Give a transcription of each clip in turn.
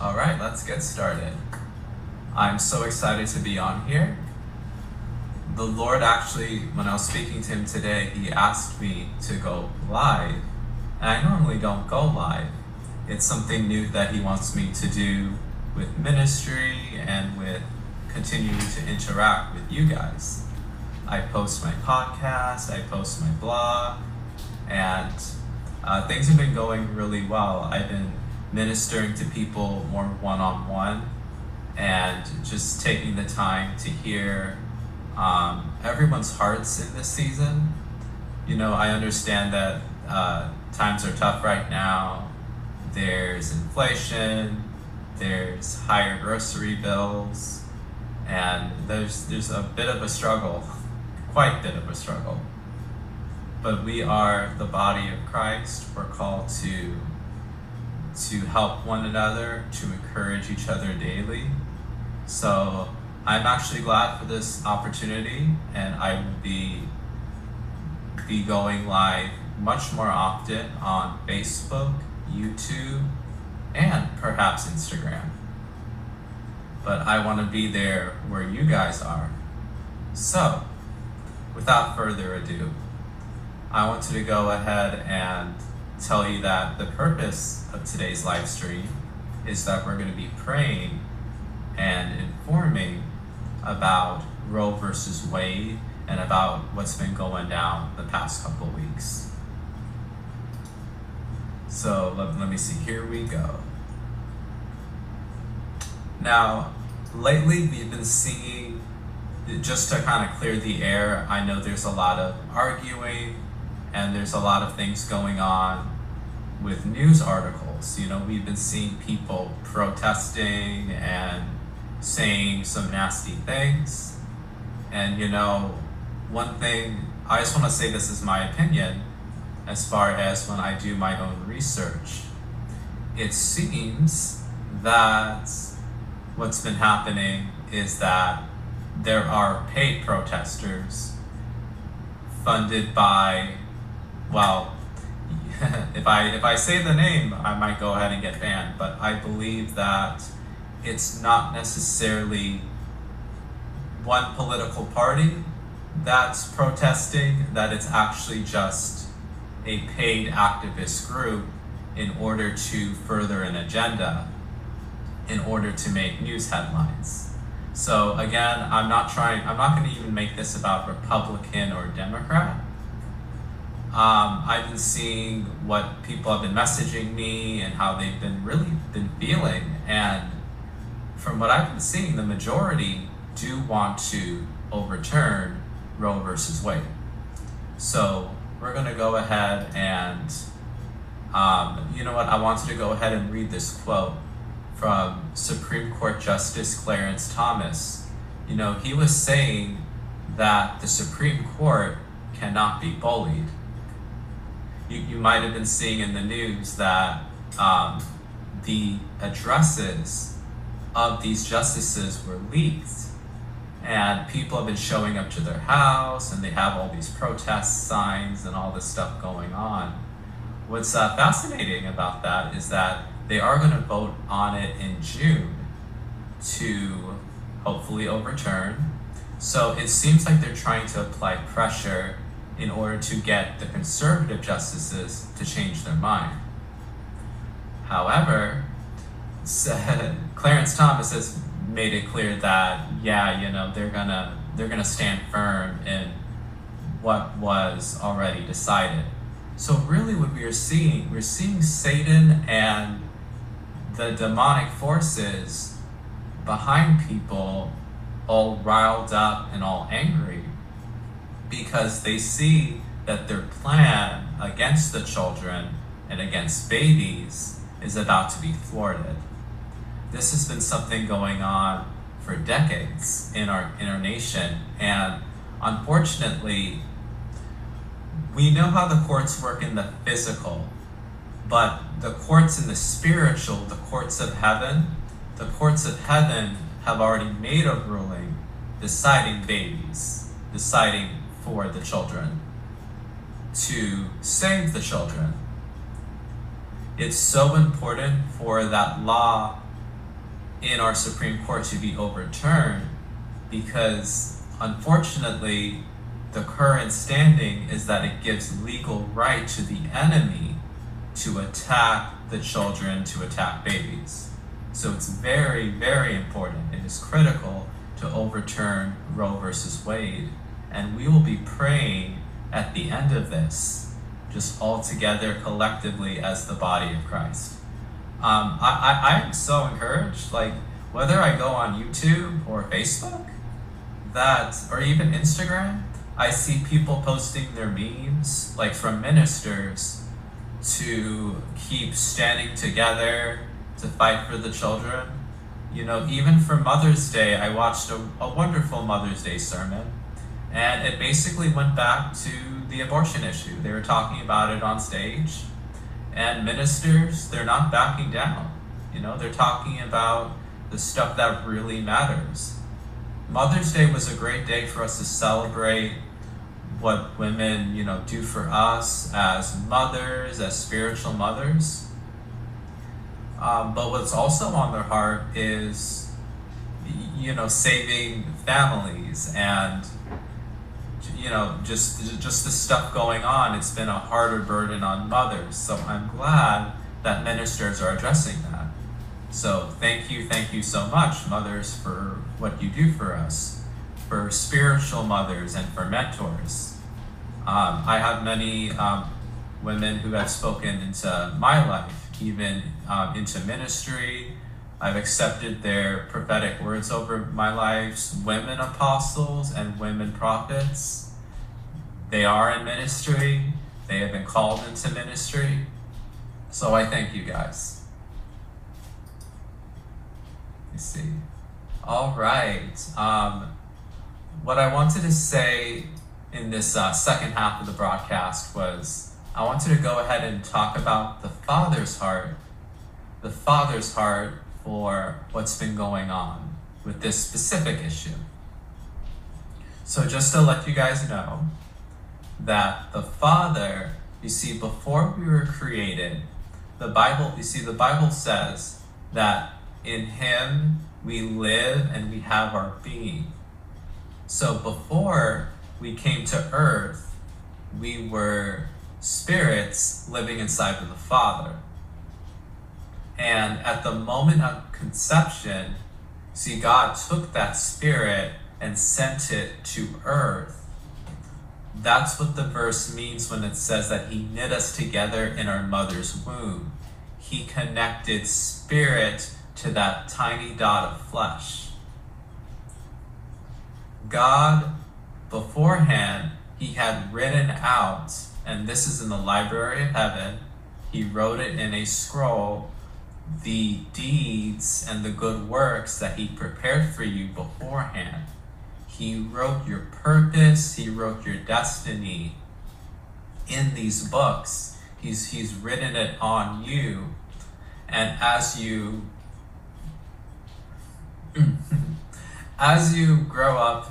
All right, let's get started. I'm so excited to be on here. The Lord actually, when I was speaking to Him today, He asked me to go live. And I normally don't go live. It's something new that He wants me to do with ministry and with continuing to interact with you guys. I post my podcast, I post my blog, and uh, things have been going really well. I've been ministering to people more one on one and just taking the time to hear um, everyone's hearts in this season. You know, I understand that uh, times are tough right now. There's inflation, there's higher grocery bills, and there's there's a bit of a struggle, quite a bit of a struggle. But we are the body of Christ. We're called to to help one another, to encourage each other daily. So I'm actually glad for this opportunity, and I will be be going live much more often on Facebook, YouTube, and perhaps Instagram. But I want to be there where you guys are. So, without further ado, I wanted to go ahead and tell you that the purpose of today's live stream is that we're going to be praying and informing about Roe versus Wade and about what's been going down the past couple weeks. So let, let me see, here we go. Now, lately we've been seeing, just to kind of clear the air, I know there's a lot of arguing and there's a lot of things going on with news articles. You know, we've been seeing people protesting and saying some nasty things. And, you know, one thing, I just want to say this is my opinion as far as when I do my own research. It seems that what's been happening is that there are paid protesters funded by, well, if I if I say the name, I might go ahead and get banned. But I believe that it's not necessarily one political party that's protesting. That it's actually just a paid activist group in order to further an agenda, in order to make news headlines. So again, I'm not trying. I'm not going to even make this about Republican or Democrat um, I've been seeing what people have been messaging me and how they've been really been feeling. And from what I've been seeing, the majority do want to overturn Roe versus Wade. So we're going to go ahead and, um, you know what, I wanted to go ahead and read this quote from Supreme Court Justice Clarence Thomas. You know, he was saying that the Supreme Court cannot be bullied you, you might have been seeing in the news that um, the addresses of these justices were leaked. And people have been showing up to their house and they have all these protest signs and all this stuff going on. What's uh, fascinating about that is that they are going to vote on it in june to hopefully overturn. So it seems like they're trying to apply pressure in order to get the conservative justices to change their mind. However, Clarence Thomas has made it clear that yeah, you know, they're gonna they're gonna stand firm in what was already decided. So really what we are seeing, we're seeing Satan and the demonic forces behind people all riled up and all angry because they see that their plan against the children and against babies is about to be thwarted. This has been something going on for decades in our in our nation and unfortunately we know how the courts work in the physical but the courts in the spiritual the courts of heaven the courts of heaven have already made a ruling deciding babies deciding for the children, to save the children. It's so important for that law in our Supreme Court to be overturned because unfortunately the current standing is that it gives legal right to the enemy to attack the children, to attack babies. So it's very, very important. It is critical to overturn Roe versus Wade. And we will be praying at the end of this, just all together collectively as the body of Christ. Um, I, I, I'm so encouraged, like whether I go on YouTube or Facebook, that or even Instagram, I see people posting their memes, like from ministers, to keep standing together to fight for the children. You know, even for Mother's Day, I watched a, a wonderful Mother's Day sermon, and it basically went back to the abortion issue. They were talking about it on stage, and ministers, they're not backing down. You know, they're talking about the stuff that really matters. Mother's Day was a great day for us to celebrate what women, you know, do for us as mothers, as spiritual mothers. Um, but what's also on their heart is, you know, saving families and, you know, just just the stuff going on. It's been a harder burden on mothers. So I'm glad that ministers are addressing that. So thank you, thank you so much, mothers, for what you do for us, for spiritual mothers and for mentors. Um, I have many um, women who have spoken into my life even um, into ministry. I've accepted their prophetic words over my lives, women apostles and women prophets. They are in ministry, they have been called into ministry. So I thank you guys. Me see. All right. Um, what I wanted to say in this uh, second half of the broadcast was I wanted to go ahead and talk about the Father's heart, the Father's heart for what's been going on with this specific issue. So, just to let you guys know that the Father, you see, before we were created, the Bible, you see, the Bible says that in Him we live and we have our being. So, before we came to earth, we were spirits living inside of the Father. And at the moment of conception, see, God took that spirit and sent it to earth. That's what the verse means when it says that He knit us together in our mother's womb. He connected spirit to that tiny dot of flesh. God, beforehand, He had written out and this is in the library of heaven. He wrote it in a scroll, the deeds and the good works that he prepared for you beforehand. He wrote your purpose, he wrote your destiny in these books. He's, he's written it on you. And as you as you grow up,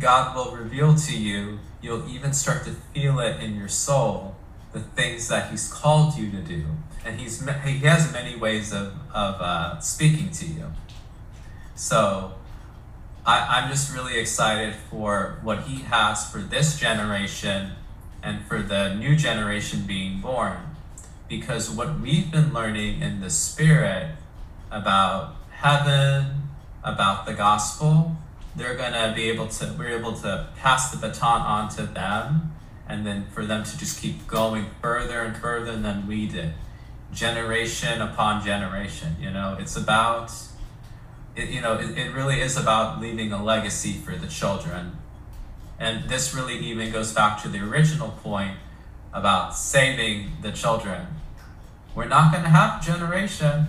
God will reveal to you you'll even start to feel it in your soul, the things that He's called you to do. And he's, He has many ways of, of uh, speaking to you. So I, I'm just really excited for what He has for this generation and for the new generation being born. Because what we've been learning in the Spirit about heaven, about the gospel, they're gonna be able to we're able to pass the baton on to them and then for them to just keep going further and further than we did generation upon generation you know it's about it, you know it, it really is about leaving a legacy for the children. And this really even goes back to the original point about saving the children. We're not going to have generation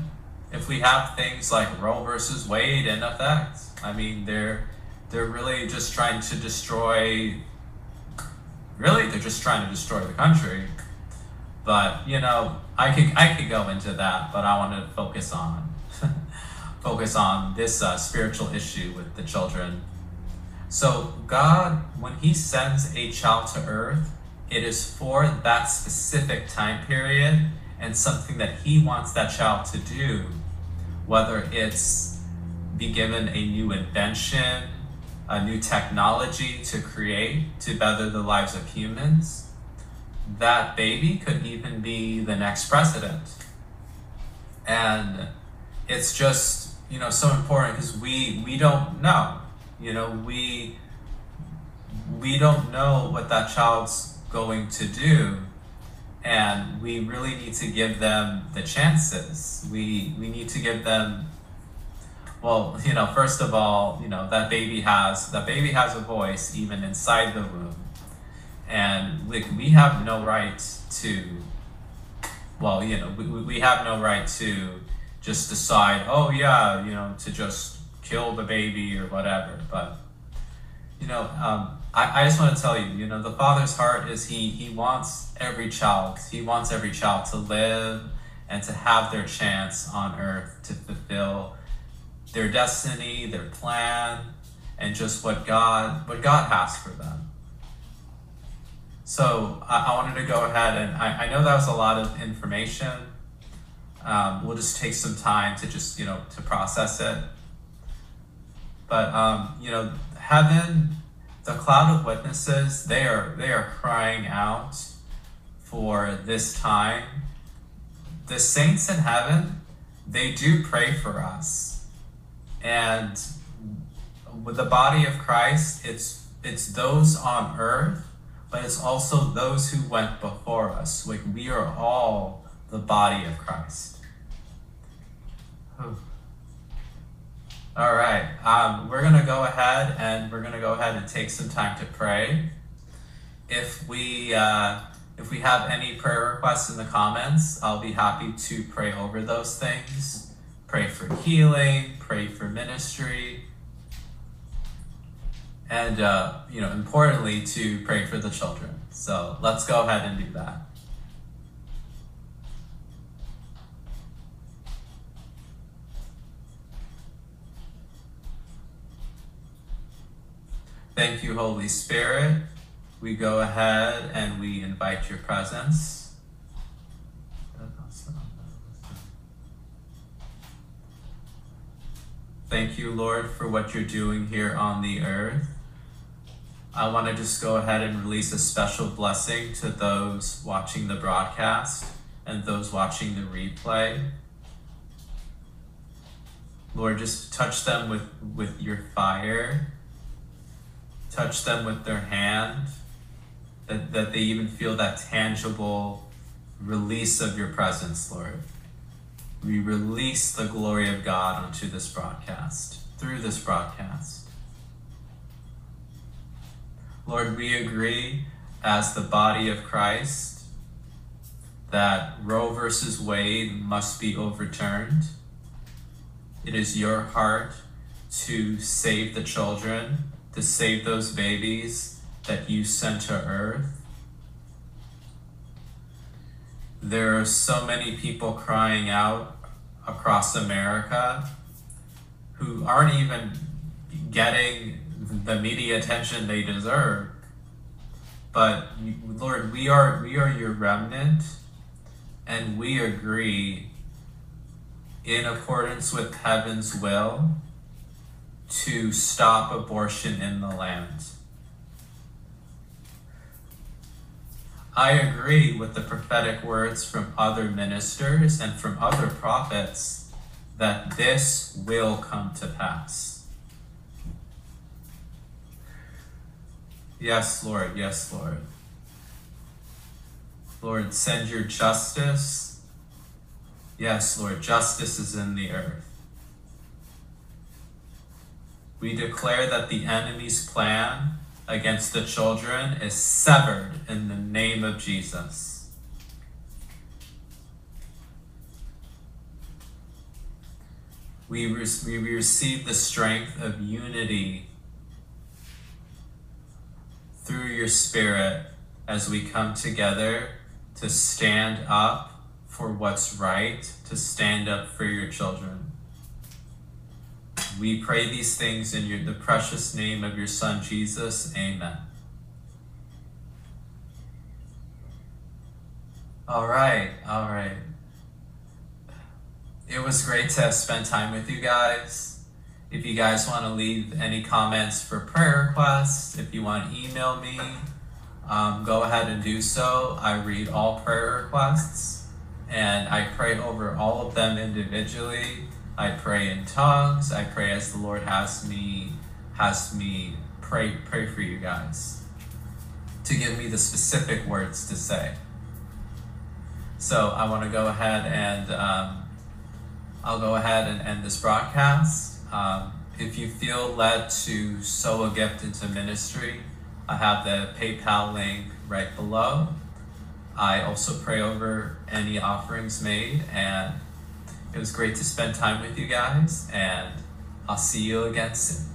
if we have things like roe versus wade in effect. I mean they're they're really just trying to destroy really they're just trying to destroy the country. But you know i could i could go into that but i want to focus on focus on this uh, spiritual issue with the children so god when he sends a child to earth it is for that specific time period and something that he wants that child to do whether it's be given a new invention, a new technology to create to better the lives of humans, that baby could even be the next president. And it's just, you know, so important because we we don't know. You know, we we don't know what that child's going to do and we really need to give them the chances. We we need to give them well, you know, first of all, you know, that baby has that baby has a voice even inside the womb. And like we have no right to well, you know, we, we have no right to just decide, oh yeah, you know, to just kill the baby or whatever. But you know, um, I, I just want to tell you, you know, the Father's heart is he he wants every child, he wants every child to live and to have their chance on earth to fulfill their destiny, their plan, and just what God what God has for them. So I, I wanted to go ahead and I, I know that was a lot of information. Um, we'll just take some time to just you know to process it. But um, you know, heaven the cloud of witnesses they are they are crying out for this time. The saints in heaven they do pray for us. And with the body of christ it's it's those on earth but it's also those who went before us. Like we are all the body of christ All right, um, we're going to go ahead and we're going to go ahead and take some time to pray. If we uh, if we have any prayer requests in the comments, I'll be happy to pray over those things. Pray for healing, pray for ministry, and uh, you know, importantly, to pray for the children. So let's go ahead and do that. Thank you, Holy Spirit. We go ahead and we invite your presence. Thank you, Lord, for what you're doing here on the earth. I want to just go ahead and release a special blessing to those watching the broadcast and those watching the replay. Lord, just touch them with, with your fire touch them with their hand, that, that they even feel that tangible release of your presence, Lord. We release the glory of God onto this broadcast, through this broadcast. Lord, we agree as the body of Christ that Roe versus Wade must be overturned. It is your heart to save the children to save those babies that you sent to earth. There are so many people crying out across America who aren't even getting the media attention they deserve. But Lord, we are we are your remnant and we agree in accordance with heaven's will to stop abortion in the land. I agree with the prophetic words from other ministers and from other prophets that this will come to pass. Yes, Lord, yes, Lord. Lord, send your justice. Yes, Lord, justice is in the earth. We declare that the enemy's plan against the children is severed in the name of Jesus. We, re- we receive the strength of unity through your Spirit as we come together to stand up for what's right, to stand up for your children. We pray these things in your, the precious name of your Son, Jesus. Amen. All right, all right. it was great to spend time with you guys. If you guys want to leave any comments for prayer requests, if you want to email me, um, go ahead and do so. I read all prayer requests and I pray over all of them individually. I pray in tongues. I pray as the Lord has me has me pray pray for you guys to give me the specific words to say. So I want to go ahead and um, I'll go ahead and end this broadcast. Um, if you feel led to sow a gift into ministry, I have the PayPal link right below. I also pray over any offerings made, and it was great to spend time with you guys, and I'll see you again soon.